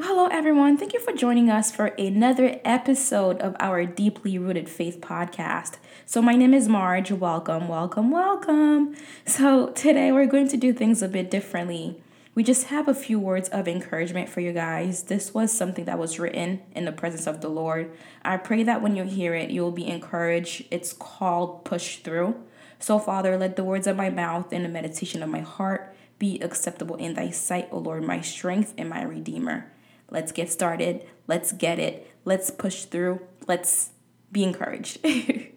Hello, everyone. Thank you for joining us for another episode of our Deeply Rooted Faith podcast. So, my name is Marge. Welcome, welcome, welcome. So, today we're going to do things a bit differently. We just have a few words of encouragement for you guys. This was something that was written in the presence of the Lord. I pray that when you hear it, you will be encouraged. It's called Push Through. So, Father, let the words of my mouth and the meditation of my heart be acceptable in thy sight, O Lord, my strength and my redeemer. Let's get started. Let's get it. Let's push through. Let's be encouraged.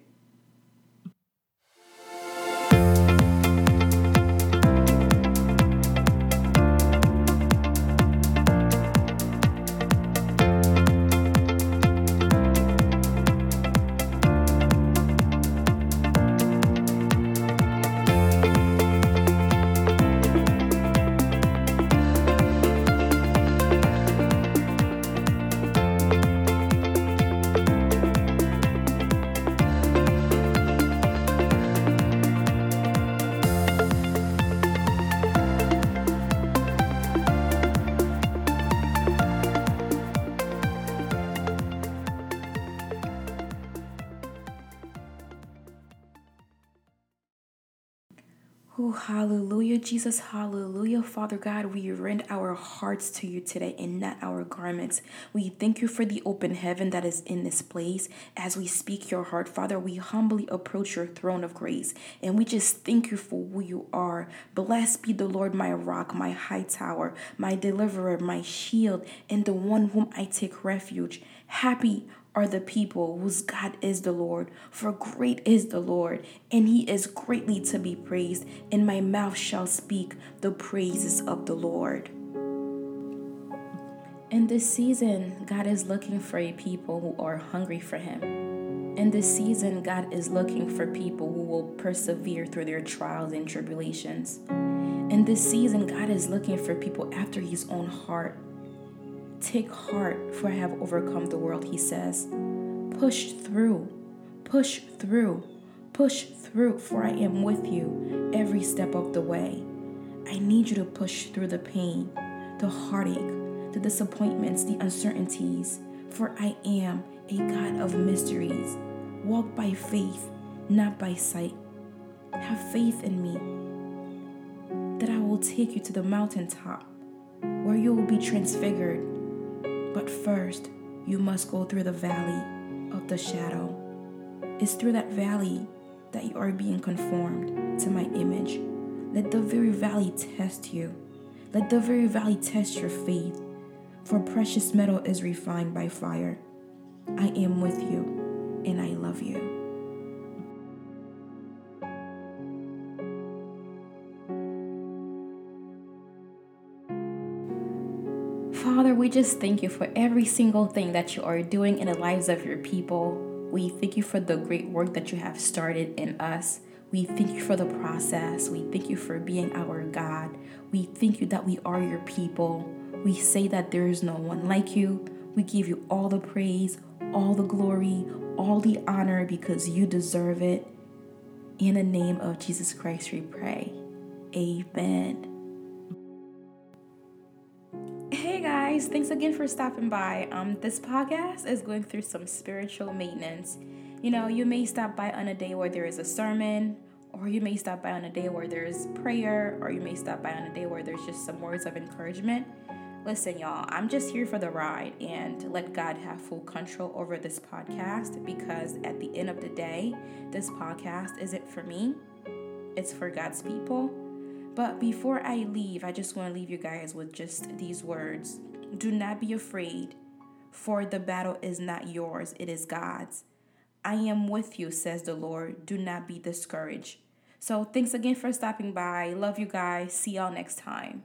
Oh, hallelujah, Jesus, hallelujah. Father God, we rend our hearts to you today and not our garments. We thank you for the open heaven that is in this place. As we speak your heart, Father, we humbly approach your throne of grace and we just thank you for who you are. Blessed be the Lord, my rock, my high tower, my deliverer, my shield, and the one whom I take refuge. Happy are the people whose God is the Lord, for great is the Lord, and he is greatly to be praised, and my mouth shall speak the praises of the Lord. In this season, God is looking for a people who are hungry for him. In this season, God is looking for people who will persevere through their trials and tribulations. In this season, God is looking for people after his own heart Take heart, for I have overcome the world, he says. Push through, push through, push through, for I am with you every step of the way. I need you to push through the pain, the heartache, the disappointments, the uncertainties, for I am a God of mysteries. Walk by faith, not by sight. Have faith in me that I will take you to the mountaintop where you will be transfigured but first, you must go through the valley of the shadow. It's through that valley that you are being conformed to my image. Let the very valley test you. Let the very valley test your faith. For precious metal is refined by fire. I am with you, and I love you. Father, we just thank you for every single thing that you are doing in the lives of your people. We thank you for the great work that you have started in us. We thank you for the process. We thank you for being our God. We thank you that we are your people. We say that there is no one like you. We give you all the praise, all the glory, all the honor because you deserve it. In the name of Jesus Christ, we pray. Amen. Guys, thanks again for stopping by. Um, this podcast is going through some spiritual maintenance. You know, you may stop by on a day where there is a sermon, or you may stop by on a day where there's prayer, or you may stop by on a day where there's just some words of encouragement. Listen, y'all, I'm just here for the ride and let God have full control over this podcast because at the end of the day, this podcast isn't for me, it's for God's people. But before I leave, I just want to leave you guys with just these words. Do not be afraid, for the battle is not yours, it is God's. I am with you, says the Lord. Do not be discouraged. So, thanks again for stopping by. Love you guys. See y'all next time.